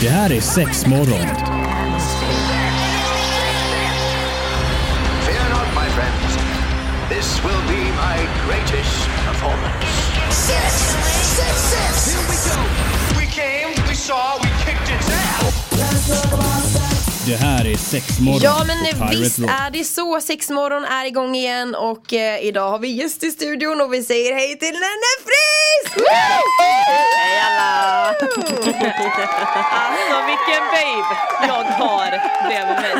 Det här är sex morgon. Fear not, my friends. This will be my greatest performance. Six, six, six. Here we go. We came, we saw, we kicked its ass. Det här är sex morgon Ja men på Pirate visst Rock. är det så, sexmorgon är igång igen och eh, idag har vi gäst i studion och vi säger hej till Nenne Frisk! Hej alla! alltså vilken babe jag har bredvid mig.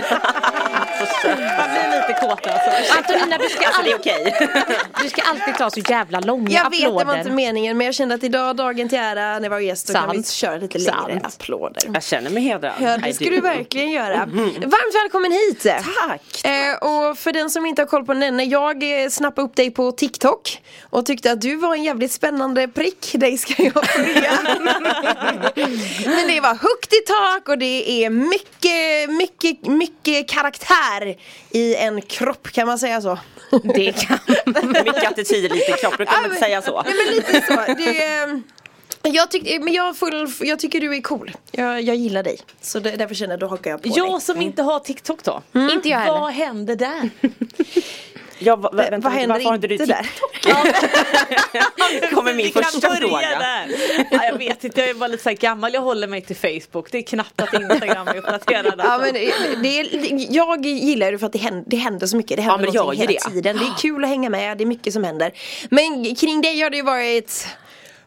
Man blir lite kåt alltså. Antonina du ska, Alltså det är all... okej. du ska alltid ta så jävla långa Jag vet, det var applåder. inte meningen men jag kände att idag, dagen till ära, när vi var gäst, så kan vi köra lite längre Sant. applåder. Jag känner mig hedrad. Ja, det ska du verkligen göra. Varmt välkommen hit! Tack! Eh, och för den som inte har koll på Nenne, jag eh, snappade upp dig på TikTok och tyckte att du var en jävligt spännande prick, dig ska jag följa. Men det var högt i tak och det är mycket, mycket, mycket karaktär i en kropp, kan man säga så? Det kan Mycket attityd, lite kropp. Du kan man inte säga så. Nej men lite så. Det, är- jag, tyck, men jag, full, jag tycker du är cool. Jag, jag gillar dig. Så det, därför känner jag, då hakar jag på dig. Jag som inte har TikTok då. Inte jag heller. Vad händer där? Ja, va, vänta, Vad händer varför har inte du där? kommer min första fråga. Ja, jag vet inte, jag är bara lite så gammal. Jag håller mig till Facebook. Det är knappt att Instagram är uppdaterad. Ja, men det, det är, jag gillar det för att det händer, det händer så mycket. Det händer Ja, men ju hela det. tiden. Det är kul att hänga med, det är mycket som händer. Men kring dig har det ju varit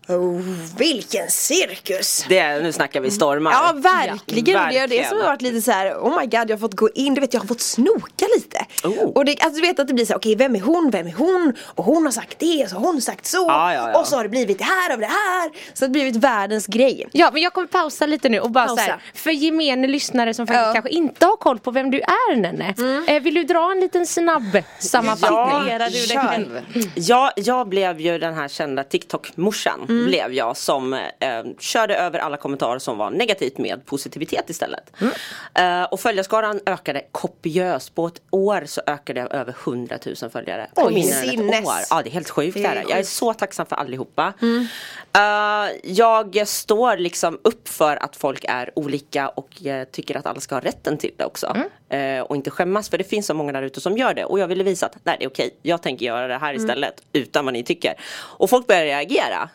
Oh, vilken cirkus! Det är, nu snackar vi stormar. Ja verkligen, Ja, och det är det verkligen. som har varit lite så här: oh my god jag har fått gå in, du vet jag har fått snoka lite. Oh. Och det, alltså, du vet att det blir så här, okej vem är hon, vem är hon? Och hon har sagt det, och så har hon sagt så. Ja, ja, ja. Och så har det blivit det här och det här. Så det har blivit världens grej. Ja men jag kommer pausa lite nu och bara Pausa. så här, För gemene lyssnare som faktiskt Ja. kanske inte har koll på vem du är Nenne eh, Vill du dra en liten snabb sammanfattning? Definierar du Kör. själv? Ja, jag blev ju den här kända TikTok-morsan Mm. Blev jag som eh, körde över alla kommentarer som var negativt med positivitet istället. Mm. Eh, och följarskaran ökade kopiöst. På ett år så ökade jag över 100 000 följare. Oj, sinnes. år. Ja, det är helt sjukt. Det är. Jag är så tacksam för allihopa. Eh, jag står liksom upp för att folk är olika och jag tycker att alla ska ha rätten till det också. Eh, och inte skämmas för det finns så många där ute som gör det. Och jag ville visa att nej det är okej, jag tänker göra det här istället utan vad ni tycker. Och folk börjar reagera.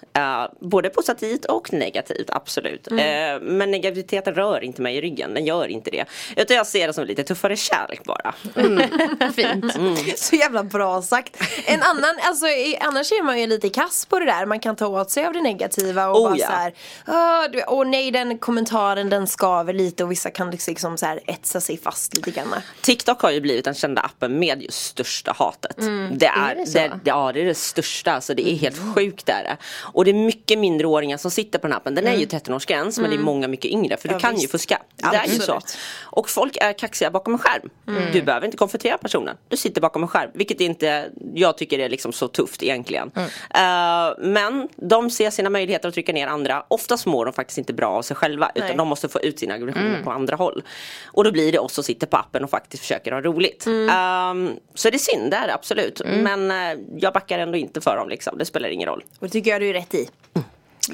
Både positivt och negativt, absolut. Eh, men negativiteten rör inte mig i ryggen, den gör inte det. Utan jag ser det som lite tuffare kärlek bara. Fint. Så jävla bra sagt. En annan, alltså i- annars är man ju lite kass på det där. Man kan ta åt sig av det negativa och Oh, bara ja. så här, "Ah, du- åh nej den kommentaren den skaver lite och vissa kan liksom så här etsa sig fast lite grann. TikTok har ju blivit den kända appen med just största hatet. Det är, Är det det, ja det är det största, så det är helt sjukt är det. Och det mycket mindreåringar som sitter på den appen. Den är ju 13-årsgräns men det är många mycket yngre för du Ja, kan ju visst. fuska. Det är ju så. Och folk är kaxiga bakom en skärm. Du behöver inte konfrontera personen. Du sitter bakom en skärm. Vilket inte jag tycker är liksom så tufft egentligen. Eh, men de ser sina möjligheter att trycka ner andra. Oftast mår de faktiskt inte bra av sig själva utan Nej. de måste få ut sina aggressioner på andra håll. Och då blir det oss som sitter på appen och faktiskt försöker ha roligt. Ehm, så det är synd, det är det absolut. Men eh, jag backar ändå inte för dem liksom. Det spelar ingen roll. Och det tycker jag du är rätt i.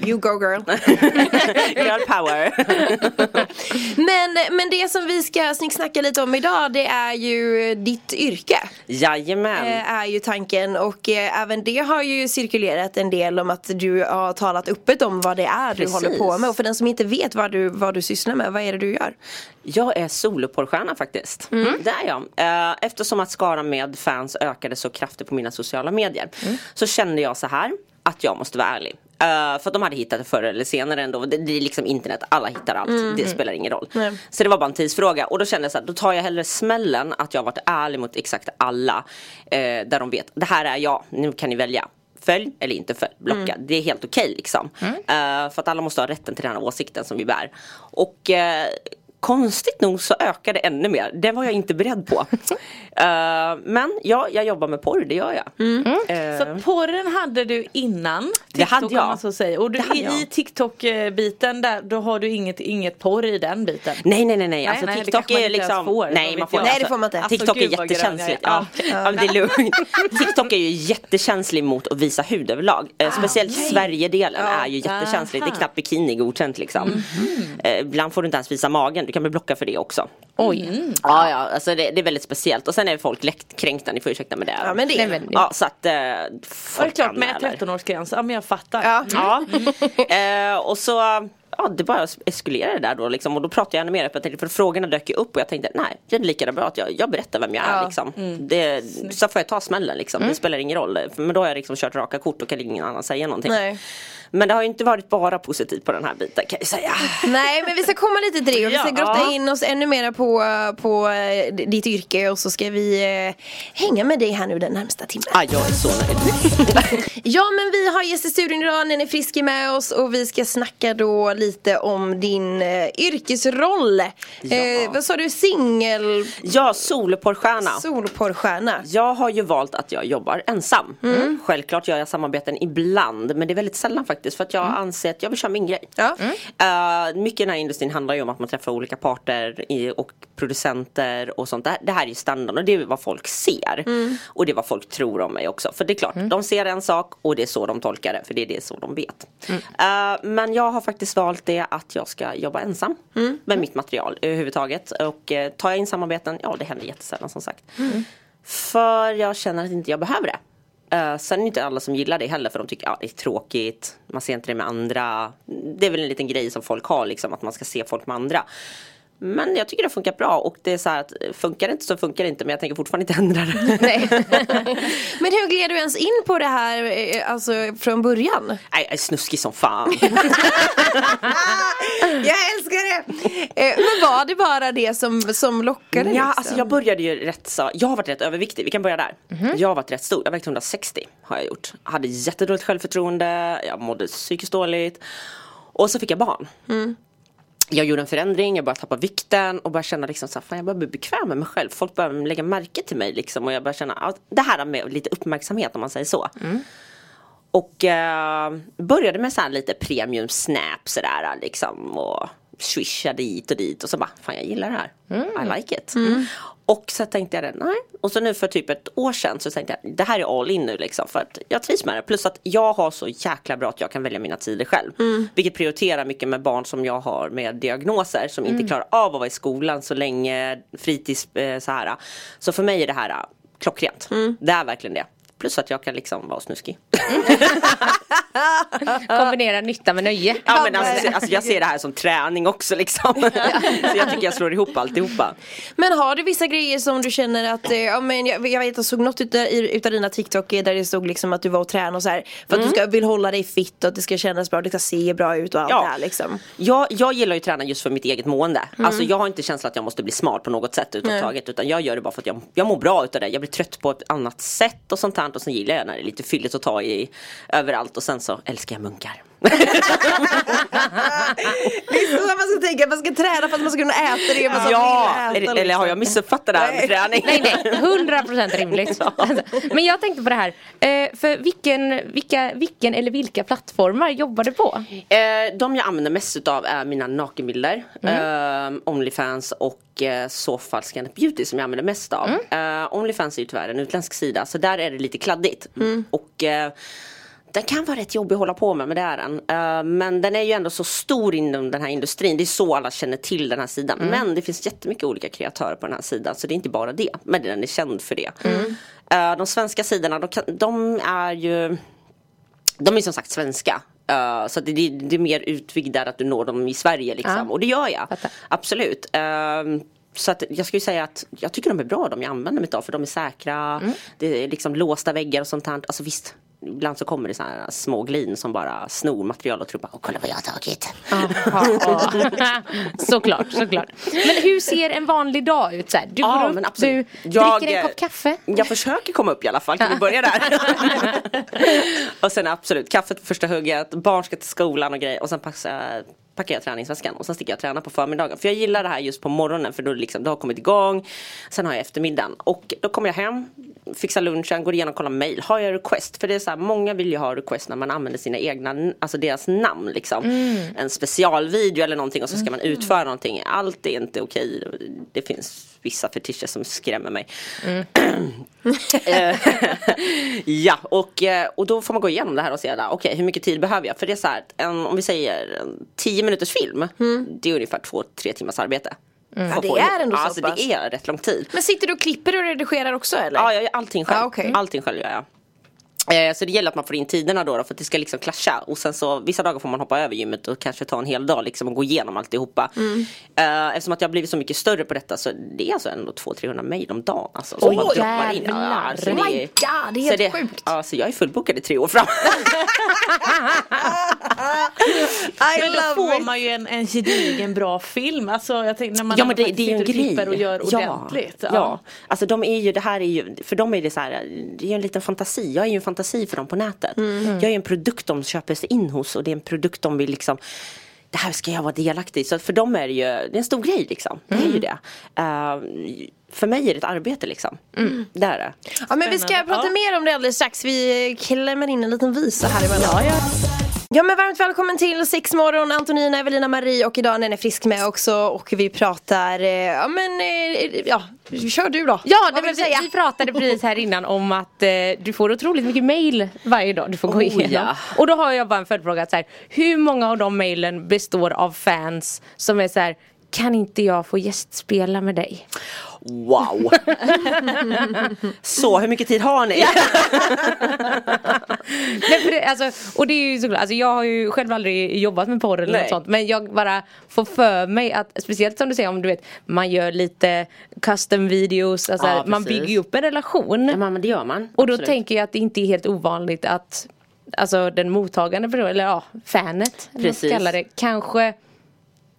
You go girl. Girl power. Men, men det som vi ska snicksnacka lite om idag det är ju ditt yrke. Jajamän. eh, Är ju tanken och eh, även det har ju cirkulerat en del om att du har talat öppet om vad det är Precis. du håller på med. Och för den som inte vet vad du, vad du sysslar med, vad är det du gör? Jag är soloporrstjärna faktiskt. Det är jag. Eh, Eftersom att skaran med fans ökade så kraftigt på mina sociala medier. Så kände jag så här att jag måste vara ärlig. Eh, för att de hade hittat det förr eller senare ändå. Det, det är liksom internet, alla hittar allt. Det spelar ingen roll. Nej. Så det var bara en tidsfråga. Och då kände jag så här, då tar jag hellre smällen att jag varit ärlig mot exakt alla. Eh, där de vet, det här är jag, nu kan ni välja. Följ eller inte följ, blocka. Det är helt okej liksom. Eh, för att alla måste ha rätten till den här åsikten som vi bär. Och eh, konstigt nog så ökar det ännu mer. Det var jag inte beredd på. Eh, men ja, jag jobbar med porr, det gör jag. Eh, Så porren hade du innan Det hade TikTok, jag. man så säger. Och du, i, i TikTok-biten där, då har du inget, inget porr i den biten. Nej nej nej nej, alltså nej, TikTok man är liksom får, Nej man får jag. Nej, det får man inte. Alltså, TikTok Alltså, är vad grön jättekänsligt är. ja. Ja. men det är lugnt TikTok är ju jättekänslig mot att visa hud överlag eh, Speciellt Sverigedelen är ju jättekänsligt Det är knappt bikini godkänt liksom eh, Ibland får du inte ens visa magen, du kan bli blockad för det också Oj. Ja ja, alltså det, det är väldigt speciellt och sen är folk kränkta, ni får ursäkta med det Ja men det är men, Ja så att eh, Var det folk klart med anmäler. 13-årsgräns? Ja men jag fattar. Ja. Ja. eh, och så Ja det bara eskalerade där då liksom och då pratade jag ännu mer öppet för frågorna dök ju upp och jag tänkte nej det är lika bra att jag, jag berättar vem jag är Ja. liksom. Det, så får jag ta smällen liksom, det spelar ingen roll. Men då har jag liksom kört raka kort och kan ingen annan säga någonting. Nej. Men det har ju inte varit bara positivt på den här biten kan jag säga. Nej men vi ska komma lite till det och vi ska Ja. grotta in oss ännu mer på, på eh, ditt yrke och så ska vi eh, hänga med dig här nu den närmsta timmen. Ah, jag är så nöjd. Ja men vi har gäst i studion idag, Frisk är med oss och vi ska snacka då lite om din eh, yrkesroll. Eh, vad sa du, singel, Ja, solporrstjärna. solporrstjärna? Jag har ju valt att jag jobbar ensam. Självklart gör jag samarbeten ibland men det är väldigt sällan faktiskt för att jag anser att jag vill köra min grej. Ja. Eh, mycket i den här industrin handlar ju om att man träffar olika parter i, och producenter och sånt. Det här, det här är ju standard och det är vad folk ser. Och det är vad folk tror om mig också. För det är klart, de ser en sak och det är så de tolkar det för det är det så de vet. Eh, men jag har faktiskt valt det att jag ska jobba ensam med mitt material överhuvudtaget. Och uh, tar jag in samarbeten, ja det händer jättesällan som sagt. För jag känner att inte jag behöver det. Uh, sen är det inte alla som gillar det heller för de tycker att ja, det är tråkigt. Man ser inte det med andra. Det är väl en liten grej som folk har liksom att man ska se folk med andra. Men jag tycker det funkar bra och det är så här att eh, funkar det inte så funkar det inte men jag tänker fortfarande inte ändra det. Nej. Men hur gled du ens in på det här eh, alltså, från början? Nej, jag är snuskig som fan. Jag älskar det! Eh, men var det bara det som, som lockade? Ja, liksom? alltså jag började ju rätt så, jag har varit rätt överviktig, vi kan börja där. Jag har varit rätt stor, jag vägde 160 har jag gjort. Hade jättedåligt självförtroende, jag mådde psykiskt dåligt. Och så fick jag barn. Jag gjorde en förändring, jag började tappa vikten och började känna liksom så här, fan jag börjar bli bekväm med mig själv. Folk börjar lägga märke till mig liksom och jag började känna att det här med lite uppmärksamhet om man säger så. Och eh, började med så här lite premium snap sådär liksom och swisha dit och dit och så bara, fan jag gillar det här. I like it. Och så tänkte jag det, nej. Och så nu för typ ett år sedan så tänkte jag, det här är all in nu liksom. För att jag trivs med det. Plus att jag har så jäkla bra att jag kan välja mina tider själv. Vilket prioriterar mycket med barn som jag har med diagnoser som inte klarar av att vara i skolan så länge, fritids eh, så här. Så för mig är det här eh, klockrent. Det är verkligen det. Plus att jag kan liksom vara snuskig. Kombinera nytta med nöje. Ja men alltså, alltså jag ser det här som träning också liksom. Så jag tycker jag slår ihop alltihopa. Men har du vissa grejer som du känner att, eh, ja men jag, jag vet jag såg något utav, i- utav dina TikTok där det stod liksom att du var och tränade och så här För att du ska, vill hålla dig fit och att det ska kännas bra, det ska se bra ut och allt Ja. det här liksom. Jag, jag gillar ju att träna just för mitt eget mående. Alltså jag har inte känslan att jag måste bli smart på något sätt överhuvudtaget. Utan jag gör det bara för att jag, jag mår bra utav det. Jag blir trött på ett annat sätt och sånt här. Och sen gillar jag när det är lite fylligt att ta i överallt. Och sen så älskar jag munkar. Det är så man ska tänka, man ska träna för att man ska kunna äta det man ska Ja, vilja äta, eller, eller har jag liksom. missuppfattat det här med träning? Nej nej, 100% rimligt. Alltså, Men jag tänkte på det här. Eh, för vilken, vilka, vilken eller vilka plattformar jobbar du på? Eh, de jag använder mest utav är mina nakenbilder, eh, Onlyfans och så fall Scannet Beauty som jag använder mest av. Eh, Onlyfans är ju tyvärr en utländsk sida så där är det lite kladdigt. Och eh, den kan vara rätt jobbig att hålla på med, men det är den. Eh, men den är ju ändå så stor inom den här industrin. Det är så alla känner till den här sidan. Men det finns jättemycket olika kreatörer på den här sidan. Så det är inte bara det. Men den är känd för det. Eh, de svenska sidorna, de, kan, de är ju de är som sagt svenska. Uh, så det, det, det är mer utvidgat där att du når dem i Sverige liksom. Ja. Och det gör jag. Fattar. Absolut. Ehm, så att jag skulle säga att jag tycker de är bra de jag använder mig av för de är säkra. Det är liksom låsta väggar och sånt här. Alltså visst, ibland så kommer det så här små glin som bara snor material och tror bara Åh, kolla vad jag har tagit. Såklart, såklart. Men hur ser en vanlig dag ut? Så här, du Ja, går upp, du. Jag, dricker en eh, kopp kaffe. Jag försöker komma upp i alla fall, kan vi börja där? och sen absolut, kaffet på första hugget, barn ska till skolan och grejer och sen passar packar jag träningsväskan och sen sticker jag och tränar på förmiddagen. För jag gillar det här just på morgonen för då liksom, det har kommit igång. Sen har jag eftermiddagen och då kommer jag hem, fixar lunchen, går igenom och kollar mail. Har jag request? För det är så här, många vill ju ha request när man använder sina egna, alltså deras namn liksom. En specialvideo eller någonting och så ska man utföra någonting. Allt är inte okej. Det finns vissa fetischer som skrämmer mig. Eh, ja, och, eh, och då får man gå igenom det här och se okej hur mycket tid behöver jag? För det är så här, en, om vi säger en 10 minuters film, det är ungefär 2-3 timmars arbete. Att Ja, det är ändå så alltså, pass. det är rätt lång tid. Men sitter du och klipper och redigerar också eller? Ja, jag gör allting själv. Ja, okej. Allting själv gör jag. Eh, Så det gäller att man får in tiderna då, då för att det ska liksom clasha och sen så vissa dagar får man hoppa över gymmet och kanske ta en hel dag liksom och gå igenom alltihopa. Mm. Eh, Eftersom att jag har blivit så mycket större på detta så det är alltså ändå 200-300 mejl om dagen alltså, som Oj, man droppar in. jävlar. alltså, Oh my God, det är helt sjukt. Ja, så jag är fullbokad i tre år fram. I Men då får it. man ju en, en gedigen bra film. Alltså jag tänkte när man Ja men det, det är ju en grej. och gör ja, ordentligt. Ja. alltså de är ju, det här är ju, för dem är det så här, det är ju en liten fantasi. Jag är ju en fantasi för dem på nätet. Mm. Jag är en produkt de köper sig in hos och det är en produkt de vill liksom det här ska jag vara delaktig i. Så för dem är det ju, det är en stor grej liksom. Det är Mm. ju det. Eh, för mig är det ett arbete liksom. Det är det. Ja men vi ska prata Ja. mer om det alldeles strax. Vi klämmer in en liten visa här emellan. Ja, ja. Men varmt välkommen till Sex morgon, Antonina, Evelina, Marie och idag är Frisk med också och vi pratar, eh, ja men, eh, ja, kör du då. Ja, det vill säga? vi pratade precis här innan om att eh, du får otroligt mycket mail varje dag du får gå Oh, igenom. ja. Och då har jag bara en följdfråga så här, hur många av de mailen består av fans som är så här kan inte jag få gästspela med dig? Wow! så hur mycket tid har ni? Nej, för det, alltså, och det är ju såklart, alltså, jag har ju själv aldrig jobbat med porr eller Nej. något sånt Men jag bara får för mig att, speciellt som du säger om du vet Man gör lite custom videos, alltså, Ja, man bygger ju upp en relation Ja, men det gör man. Och då Absolut. tänker jag att det inte är helt ovanligt att Alltså den mottagande personen, eller ja, fanet eller det, kanske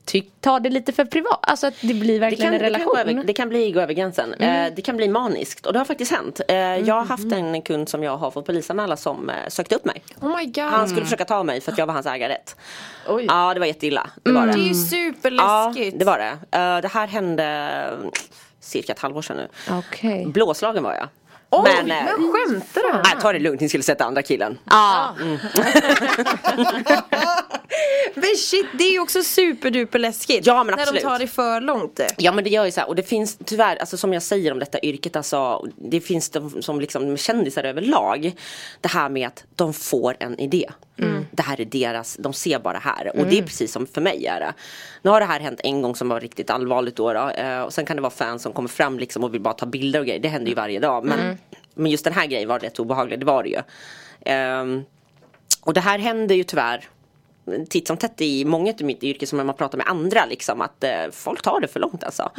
tyck, tar det lite för privat, alltså att det blir Det verkligen kan, en det, kan relation. över, det kan bli gå över gränsen. Eh, det kan bli maniskt och det har faktiskt hänt. Eh, Jag har haft en kund som jag har fått polisanmäla som eh, sökte upp mig. Oh my god. Han skulle försöka ta mig för att jag var hans ägarrätt. Oj. Ja det var jätteilla. Det var Det är det. ju Ja superläskigt. det var det. Eh, Det här hände mm, cirka ett halvår sedan nu. Okej. Blåslagen var jag. Oj, men, men, eh, skämtar du? Nej, ta det lugnt, ni skulle sätta andra killen. Ja, Men shit, det är ju också superduper läskigt. Ja, men När absolut. de tar det för långt. Ja men det gör ju så här och det finns tyvärr, alltså som jag säger om detta yrket alltså Det finns de som liksom kändisar överlag Det här med att de får en idé. Det här är deras, de ser bara här. Och det är precis som för mig är det. Nu har det här hänt en gång som var riktigt allvarligt då, då eh, och sen kan det vara fans som kommer fram liksom och vill bara ta bilder och grejer. Det händer ju varje dag men, men just den här grejen var rätt obehaglig, det var det ju. Ehm, Och det här händer ju tyvärr titt som tätt i många av mitt yrke som när man pratar med andra liksom att eh, folk tar det för långt alltså.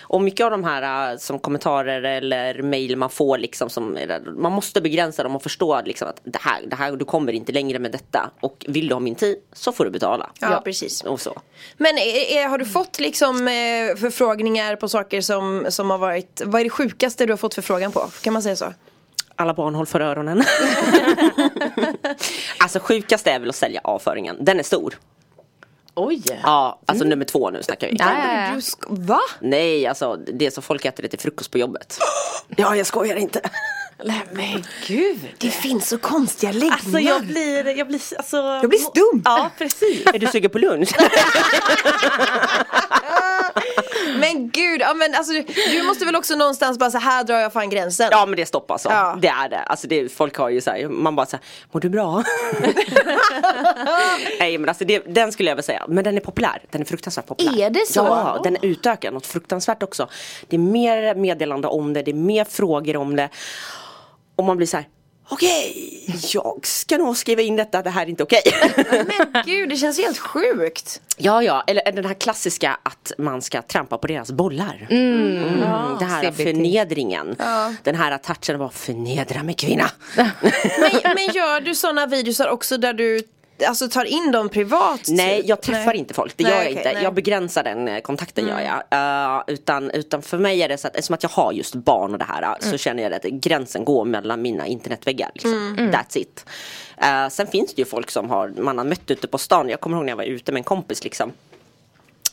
Och mycket av de här eh, som kommentarer eller mail man får liksom som man måste begränsa dem och förstå liksom att det här, det här, du kommer inte längre med detta och vill du ha min tid så får du betala. Ja, precis. Och så. Men är, är, har du fått liksom eh, förfrågningar på saker som, som har varit, vad är det sjukaste du har fått förfrågan på? Kan man säga så? Alla barn håll för öronen. alltså sjukast är väl att sälja avföringen. Den är stor. Oj. Ja, alltså nummer två nu snackar vi. Sk- va? Nej, alltså det är så folk äter det till frukost på jobbet. Ja, jag skojar inte. Nej men gud. Det finns så konstiga läggningar. Alltså jag blir, jag blir, alltså. Jag blir stum. Ja precis. Är du sugen på lunch? Men gud, ja, men alltså, du, måste väl också någonstans bara så här drar jag fan gränsen. Ja men det är stopp alltså. Ja. Det är det. Alltså det, folk har ju så här, man bara såhär, mår du bra? Nej men alltså det, den skulle jag väl säga, men den är populär. Den är fruktansvärt populär. Är det så? Ja, den är utökad något fruktansvärt också. Det är mer meddelande om det, det är mer frågor om det. Och man blir så här. Okej, jag ska nog skriva in detta, det här är inte okej. Men gud, det känns helt sjukt. Ja, ja, eller den här klassiska att man ska trampa på deras bollar. Mm. Det här CBT. förnedringen. Den här touchen var förnedra mig kvinna. Men, men gör du sådana videosar också där du alltså, tar in dem privat? Nej, typ? jag träffar Nej. inte folk. Det Nej, gör jag okej, inte. nej. Jag begränsar den eh, kontakten gör jag. Eh, utan, utan för mig är det så att eftersom att jag har just barn och det här så känner jag att gränsen går mellan mina internetväggar. Liksom. That's it. Eh, sen finns det ju folk som har, man har mött ute på stan. Jag kommer ihåg när jag var ute med en kompis liksom.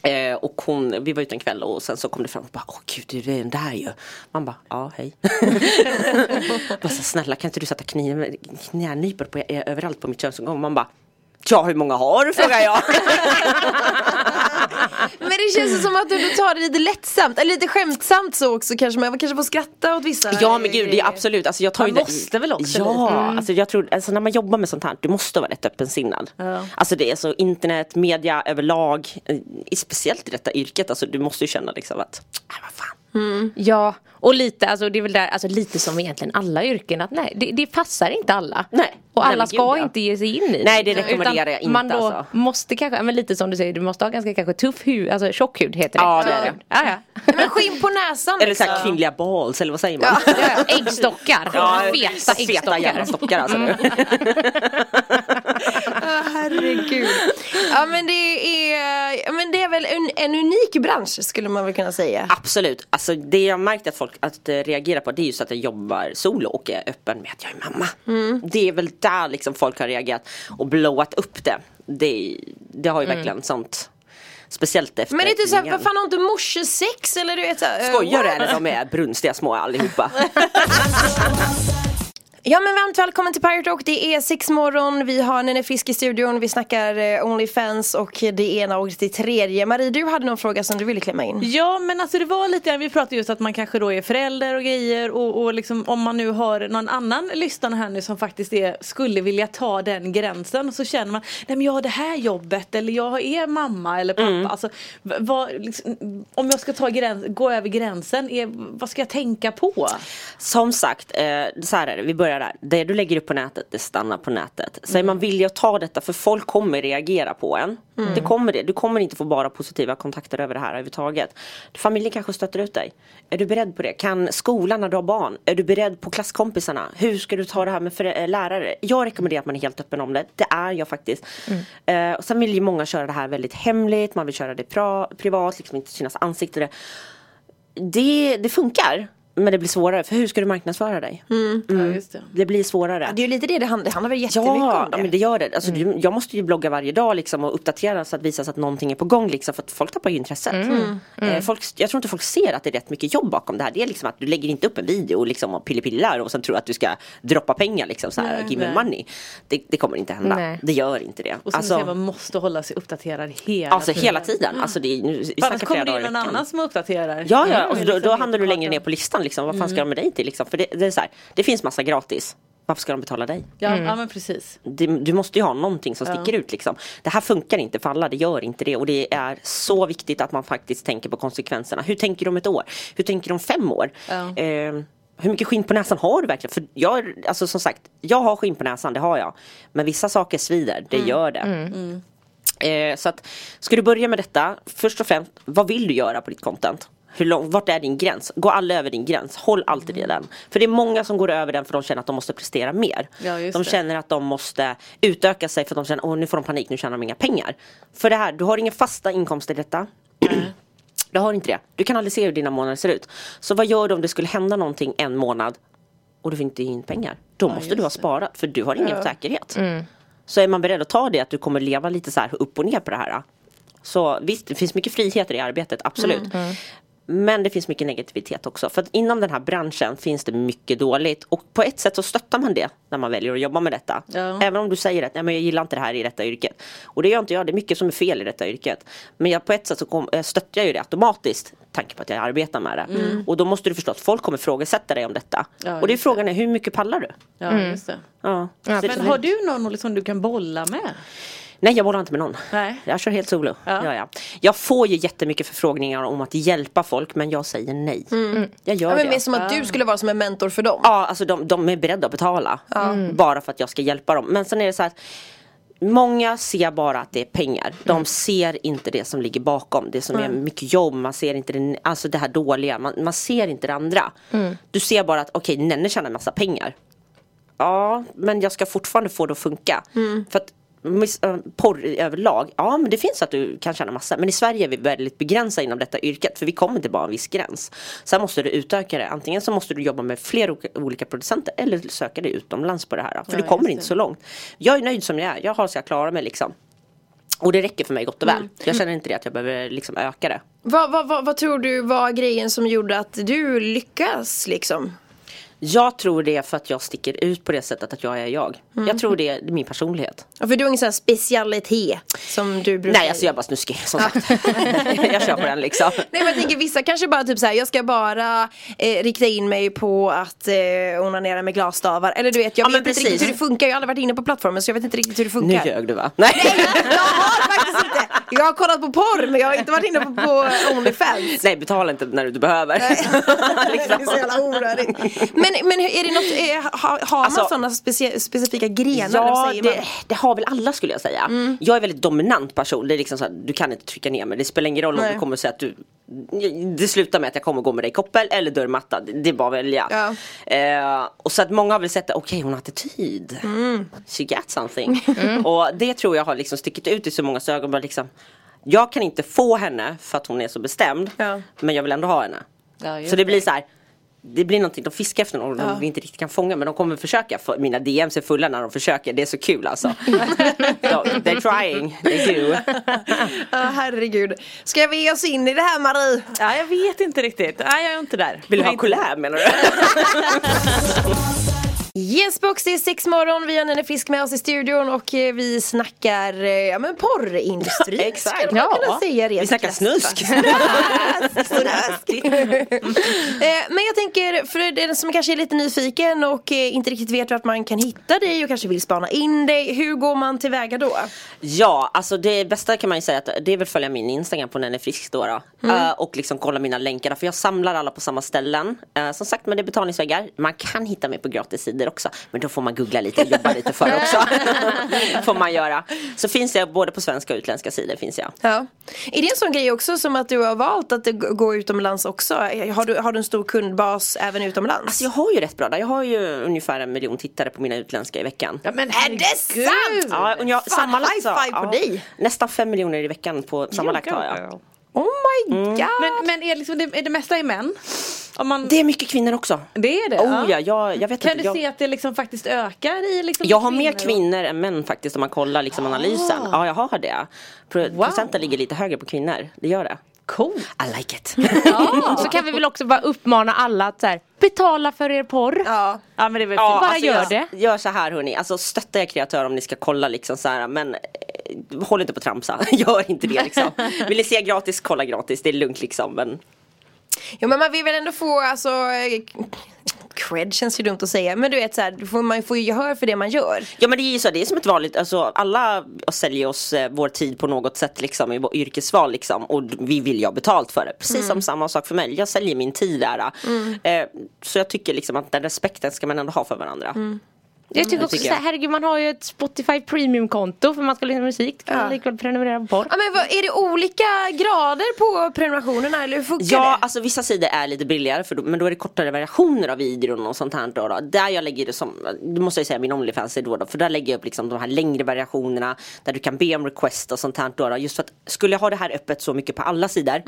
Eh, och hon, vi var ute en kväll och sen så kom det fram och bara Åh gud det är den där ju. Man bara ja hej. bara, så, snälla kan inte du sätta kniv, knänypor på, eh, överallt på mitt könsomgång? Man bara Ja hur många har du frågar jag. Men det känns som att du du tar det lite lättsamt, eller lite skämtsamt så också kanske. Man kanske får skratta åt vissa Ja men gud det är absolut, alltså jag tar Man ju det- måste väl också Ja, lite. alltså jag tror, alltså när man jobbar med sånt här, du måste vara rätt öppensinnad. Ja. Alltså det är så internet, media överlag, eh, speciellt i detta yrket, alltså du måste ju känna liksom att, äh, vad fan. Ja, och lite, alltså det är väl där, alltså lite som egentligen alla yrken att nej, det, det passar inte alla. Nej. Och Nej, alla men ska gud, ja. inte ge sig in i Nej, det rekommenderar jag inte, Man då alltså. måste kanske, men lite som du säger, du måste ha ganska kanske tuff hud, alltså tjock hud heter det. Ja, det är det. Ja, ja. Men skinn på näsan Eller så här liksom. kvinnliga balls, eller vad säger man? ja, ja. Äggstockar, feta feta äggstockar. jävla stockar alltså. Mm. Ja, herregud. Ja men det är, men det är väl en, en unik bransch skulle man väl kunna säga. Absolut, alltså det jag märkt att folk att, eh, reagerar på det är just att jag jobbar solo och är öppen med att jag är mamma. Mm. Det är väl där liksom folk har reagerat och blowat upp det. Det, det har ju verkligen sånt Speciellt efter Mm. Men det är inte såhär, vad fan har inte morsor sex eller du vet såhär, eh, Skojar du eller de är brunstiga små allihopa? Ja men varmt välkommen till Pirate Rock. Det är sex morgon, vi har Nene Frisk i studion, vi snackar eh, Onlyfans och det ena och det tredje. Marie du hade någon fråga som du ville klämma in. Ja men alltså det var lite, vi pratade just att man kanske då är förälder och grejer och, och liksom om man nu har någon annan lyssnare här nu som faktiskt är, skulle vilja ta den gränsen så känner man, nej men jag har det här jobbet eller jag är mamma eller pappa. Alltså, v- vad, liksom, om jag ska ta gräns, gå över gränsen, är, vad ska jag tänka på? Som sagt, eh, så här är det, vi börjar där. Det du lägger upp på nätet, det stannar på nätet. Så är man villig att ta detta, för folk kommer reagera på en. Det kommer det. Du kommer inte få bara positiva kontakter över det här överhuvudtaget. Familjen kanske stöter ut dig. Är du beredd på det? Kan skolan när du har barn? Är du beredd på klasskompisarna? Hur ska du ta det här med eh, lärare? Jag rekommenderar att man är helt öppen om det. Det är jag faktiskt. Eh, och sen vill ju många köra det här väldigt hemligt. Man vill köra det privat, liksom inte synas ansikte. Det, det funkar. Men det blir svårare för hur ska du marknadsföra dig? Ja, just det. Det blir svårare. Det är ju lite det det handlar, det handlar väl jättemycket Ja, om ja, det. men det gör det. Alltså, du, jag måste ju blogga varje dag liksom, och uppdatera så att visa så att någonting är på gång. Liksom, för att folk tappar ju intresset. Eh, folk, jag tror inte folk ser att det är rätt mycket jobb bakom det här. Det är liksom att du lägger inte upp en video liksom, och pillepillar och sen tror att du ska droppa pengar. Liksom, så här, Nej, give me nej. money. Det, det kommer inte hända. Nej. Det gör inte det. Och som Alltså, man måste hålla sig uppdaterad hela alltså hela tiden. Alltså, det är, nu, Annars kommer det in någon annan som uppdaterar. Ja, ja, Mm. och så då, då Liksom hamnar du längre ner på listan liksom. Vad fan ska de med dig till liksom? För det, det är så här, det finns massa gratis. Varför ska de betala dig? Ja, ja men precis. Det, du måste ju ha någonting som sticker ut liksom. Det här funkar inte för alla, det gör inte det. Och det är så viktigt att man faktiskt tänker på konsekvenserna. Hur tänker du om ett år? Hur tänker du om fem år? Ja. Eh, hur mycket skinn på näsan har du verkligen? För jag, alltså som sagt, jag har skinn på näsan, det har jag. Men vissa saker svider, det gör det. Eh, så att, ska du börja med detta, först och främst, vad vill du göra på ditt content? Hur lång, vart är din gräns? Gå aldrig över din gräns. Håll alltid i den. För det är många som går över den för de känner att de måste prestera mer. Ja, de det. känner att de måste utöka sig för att de känner att nu får de panik, nu tjänar de inga pengar. För det här, du har inga fasta inkomster i detta. Du har inte det. Du kan aldrig se hur dina månader ser ut. Så vad gör du om det skulle hända någonting en månad och du får inte in pengar? Då måste du ha sparat för du har ingen säkerhet. Så är man beredd att ta det att du kommer leva lite så här upp och ner på det här. Så visst, det finns mycket friheter i arbetet, absolut. Men det finns mycket negativitet också. För att inom den här branschen finns det mycket dåligt. Och på ett sätt så stöttar man det när man väljer att jobba med detta. Ja. Även om du säger att Nej, men jag gillar inte det här i detta yrket. Och det gör inte jag, det är mycket som är fel i detta yrket. Men jag, på ett sätt så kom, eh, stöttar jag ju det automatiskt. Tanke på att jag arbetar med det. Och då måste du förstå att folk kommer frågasätta dig om detta. Ja, och det är frågan är hur mycket pallar du? Ja, just det. Ja. Ja, Så- Men har du någon som du kan bolla med? Nej jag bollar inte med någon. Nej. Jag kör helt solo. Ja. Ja. Ja, Jag får ju jättemycket förfrågningar om att hjälpa folk men jag säger nej. Jag gör Ja, men det. mer som att du skulle vara som en mentor för dem. Ja, alltså de, de är beredda att betala. Bara för att jag ska hjälpa dem. Men sen är det så här att Många ser bara att det är pengar. De ser inte det som ligger bakom. Det som är mycket jobb. Man ser inte det, alltså det här dåliga. Man, man ser inte det andra. Du ser bara att okej, Nenne tjänar massa pengar. Ja, men jag ska fortfarande få det att funka. För att porr i överlag, ja men det finns att du kan tjäna massa. Men i Sverige är vi väldigt begränsade inom detta yrket för vi kommer till bara en viss gräns. Sen måste du utöka det. Antingen så måste du jobba med fler olika- producenter eller söka dig utomlands på det här. För du kommer inte så långt. Jag är nöjd som jag är. Jag har så jag klarar mig liksom. Och det räcker för mig gott och väl. Jag känner inte det att jag behöver liksom öka det. Vad, vad, vad, vad tror du var grejen som gjorde att du lyckas liksom? Jag tror det är för att jag sticker ut på det sättet att jag är jag. Jag tror det är min personlighet. Ja, för du har ingen sån här specialitet som du brukar Nej alltså jag är bara snuskig som sagt. jag kör på den liksom. Nej men jag tänker vissa kanske bara typ såhär, jag ska bara eh, rikta in mig på att eh, onanera med glasstavar. Eller du vet, jag Ja, vet inte precis. riktigt hur det funkar. Jag har aldrig varit inne på plattformen så jag vet inte riktigt hur det Nu funkar. ljög du va? Nej. Jag har faktiskt inte. Jag har kollat på porr men jag har inte varit inne på, på Onlyfans. Nej betala inte när du behöver. Det är så jävla onödigt. Men, men är det något, eh, har, har man Alltså- sådana specie, specifika grenar? Ja, säger det, man? det har väl alla skulle jag säga. Jag är en väldigt dominant person. Det är liksom så här, du kan inte trycka ner mig. Det spelar ingen roll om Nej. du kommer säga att du Det slutar med att jag kommer gå med dig i koppel eller dörrmatta. Det det är bara att välja. Ja. Eh, och så att många har väl sett att okej hon har attityd. She got something. Och det tror jag har liksom stickit ut i så många ögon. Bara liksom, jag kan inte få henne för att hon är så bestämd. Ja. Men jag vill ändå ha henne. Ja, så det blir så här. Det blir någonting, de fiskar efter någon de inte riktigt kan fånga men de kommer försöka. För mina DMs är fulla när de försöker, det är så kul alltså. ja, they're trying, they do. Ja, herregud. Ska vi ge oss in i det här Marie? Ja, jag vet inte riktigt. Nej, jag är inte där. Vill du ha inte- collab menar du? Yesbox, det är sex morgon. Vi har Nenne Frisk med oss i studion och eh, vi snackar eh, ja, men porrindustri. Exakt. Skulle man Ja. kunna säga rent Vi snackar snusk. Snusk. Eh, Men jag tänker, för den som kanske är lite nyfiken och inte riktigt vet vart man kan hitta dig och kanske vill spana in dig. Hur går man tillväga då? Ja, alltså det bästa kan man ju säga att det är väl följa min Instagram på Nenne Frisk då. då. Mm. Och liksom kolla mina länkar för jag samlar alla på samma ställen. Som sagt men det är betalningsvägar. Man kan hitta mig på gratissidor också. Men då får man googla lite och jobba lite för också. får man göra. Så finns jag både på svenska och utländska sidor finns jag. Ja. Är det en sån grej också som att du har valt att gå utomlands också? Har du, har du en stor kundbas även utomlands? Alltså jag har ju rätt bra där. Jag har ju ungefär en miljon tittare på mina utländska i veckan. Ja, men är det sant? Ja, och jag, Fan, sammanlagt high five på ja, dig. Nästan fem miljoner i veckan på sammanlagt har jag. Oh my god! Men, men är, liksom, det, är det mesta är män? Om man, Det är mycket kvinnor också. det är det? Oh ja, jag, jag vet Kan inte. du jag, se att det liksom faktiskt ökar i liksom jag har mer och- kvinnor än män faktiskt om man kollar liksom analysen. Ja, jag har det. Pro- Procenten ligger lite högre på kvinnor. Det gör det. Cool. I like it. Så kan vi väl också bara uppmana alla att så här, betala för er porr. Ja. Ja men det är väl Ja. Bara alltså, gör jag, det. Gör så här hörni, alltså stötta er kreatör om ni ska kolla liksom så här men håll inte på att tramsa, gör inte det liksom. Vill ni se gratis, kolla gratis, det är lugnt liksom men Ja men man vill väl ändå få alltså Cred känns ju dumt att säga men du vet såhär, får, man får ju gehör för det man gör. Ja men det är ju så, det är som ett vanligt, alltså alla säljer oss eh, vår tid på något sätt liksom i vår yrkesval liksom och vi vill ju ha betalt för det. Precis som samma sak för mig, jag säljer min tid där. Eh, så jag tycker liksom att den respekten ska man ändå ha för varandra. Jag tycker också tycker här, herregud man har ju ett Spotify premium-konto för man ska lyssna på musik. Kan man lika väl prenumerera på porr. Ja men vad, är det olika grader på prenumerationerna eller hur funkar Ja, det? alltså vissa sidor är lite billigare för då, men då är det kortare variationer av videon och sånt här då, då. Där jag lägger det som, det måste jag säga min Onlyfans är då, då för där lägger jag upp liksom de här längre variationerna där du kan be om request och sånt här då, då. Just för att skulle jag ha det här öppet så mycket på alla sidor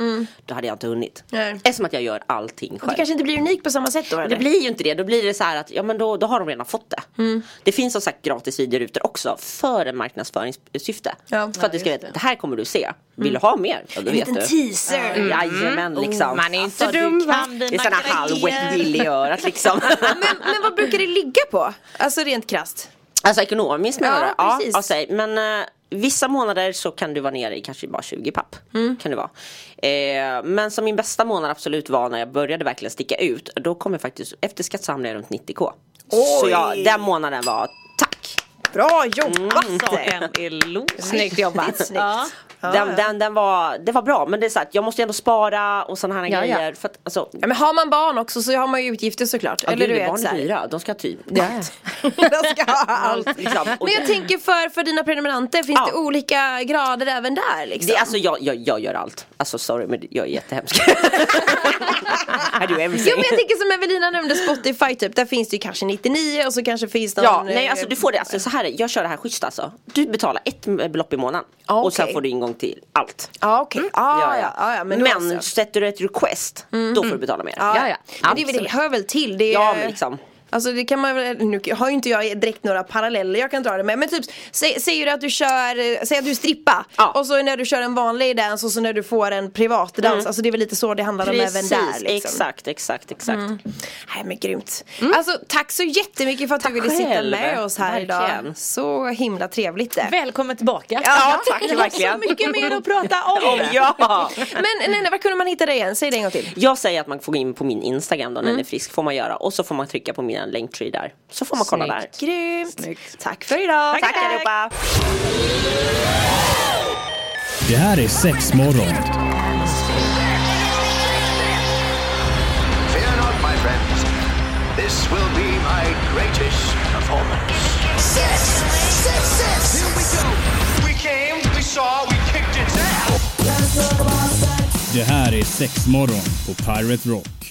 då hade jag inte hunnit. Nej. Eftersom att jag gör allting Det själv. kanske inte blir unikt på samma sätt då eller? Det blir ju inte det, då blir det så här att ja men då, då har de redan fått det. Mm. Det finns som sagt gratis videor ute också för en marknadsföringssyfte. Ja. För att du ska veta, det här kommer du se. Vill du ha mer? Ja, en liten du. teaser. Mm. Jajamän liksom. Man är inte Alltså, du dum va? Det är sådana halv wet grejer. willy i örat liksom. Men, men vad brukar det ligga på? Alltså rent krasst. alltså ekonomiskt menar Ja, du? precis. Ja, men eh, vissa månader så kan du vara nere i kanske bara 20 papp. Mm. Kan det vara. Eh, men som min bästa månad absolut var när jag började verkligen sticka ut. Då kom jag faktiskt, efter skatt så hamnade jag runt 90k. Så jag, den månaden var tack. Bra jobbat! Så en eloge. Snyggt jobbat. Snyggt. Ja. Den, ja. den, den var, det var bra men det är så att jag måste ändå spara och sådana här Ja, ja. grejer. För att, alltså, Ja, men har man barn också så har man ju utgifter såklart. ja, Eller gud, du vet barn är dyra, de ska typ Ja. Ska ha allt. liksom. Men jag tänker för, för dina prenumeranter, finns Ja. det olika grader även där liksom? det, alltså jag, jag, jag gör allt. Alltså sorry men jag är jättehemsk. hemsk? Jo men jag tänker som Evelina nämnde Spotify typ, där finns det ju kanske 99 och så kanske finns någon Ja, nej eh, alltså du får det, alltså, så här, är- jag kör det här schysst alltså. Du betalar ett belopp i månaden Ja, och sen får du ingång till allt. Ja okej, ah, ja, ja, ja, ja, men, men sätter du ett request, då får du betala mer. Ja, Ja, ja. Men det, det hör väl till. Det är, Ja, men liksom. Alltså det kan man väl, nu har ju inte jag direkt några paralleller jag kan dra det med men typ sä, Säger du att du kör, säg att du strippar Ja. och så när du kör en vanlig dans och så när du får en privat dans, alltså det är väl lite så det handlar om även där liksom. exakt, exakt, exakt. Nej men grymt. Alltså tack så jättemycket för att Tack du ville sitta med oss här idag. Verkligen. Så himla trevligt det. Välkommen tillbaka. Ja, tack Så verkligen. mycket mer att prata om. Ja! Men Nenne, var kunde man hitta dig igen? Säg det en gång till. Jag säger att man får gå in på min Instagram då, Mm. när den är frisk, får man göra. Och så får man trycka på min länktree där. Så får man kolla Snyggt. där. Grymt. Tack för idag. Tack allihopa! Det här är sex morgon. Fear not, my friends. This will be my greatest performance. Six, six, six. Here we go. We came, we saw, we kicked its ass. Det här är sex morgon på Pirate Rock.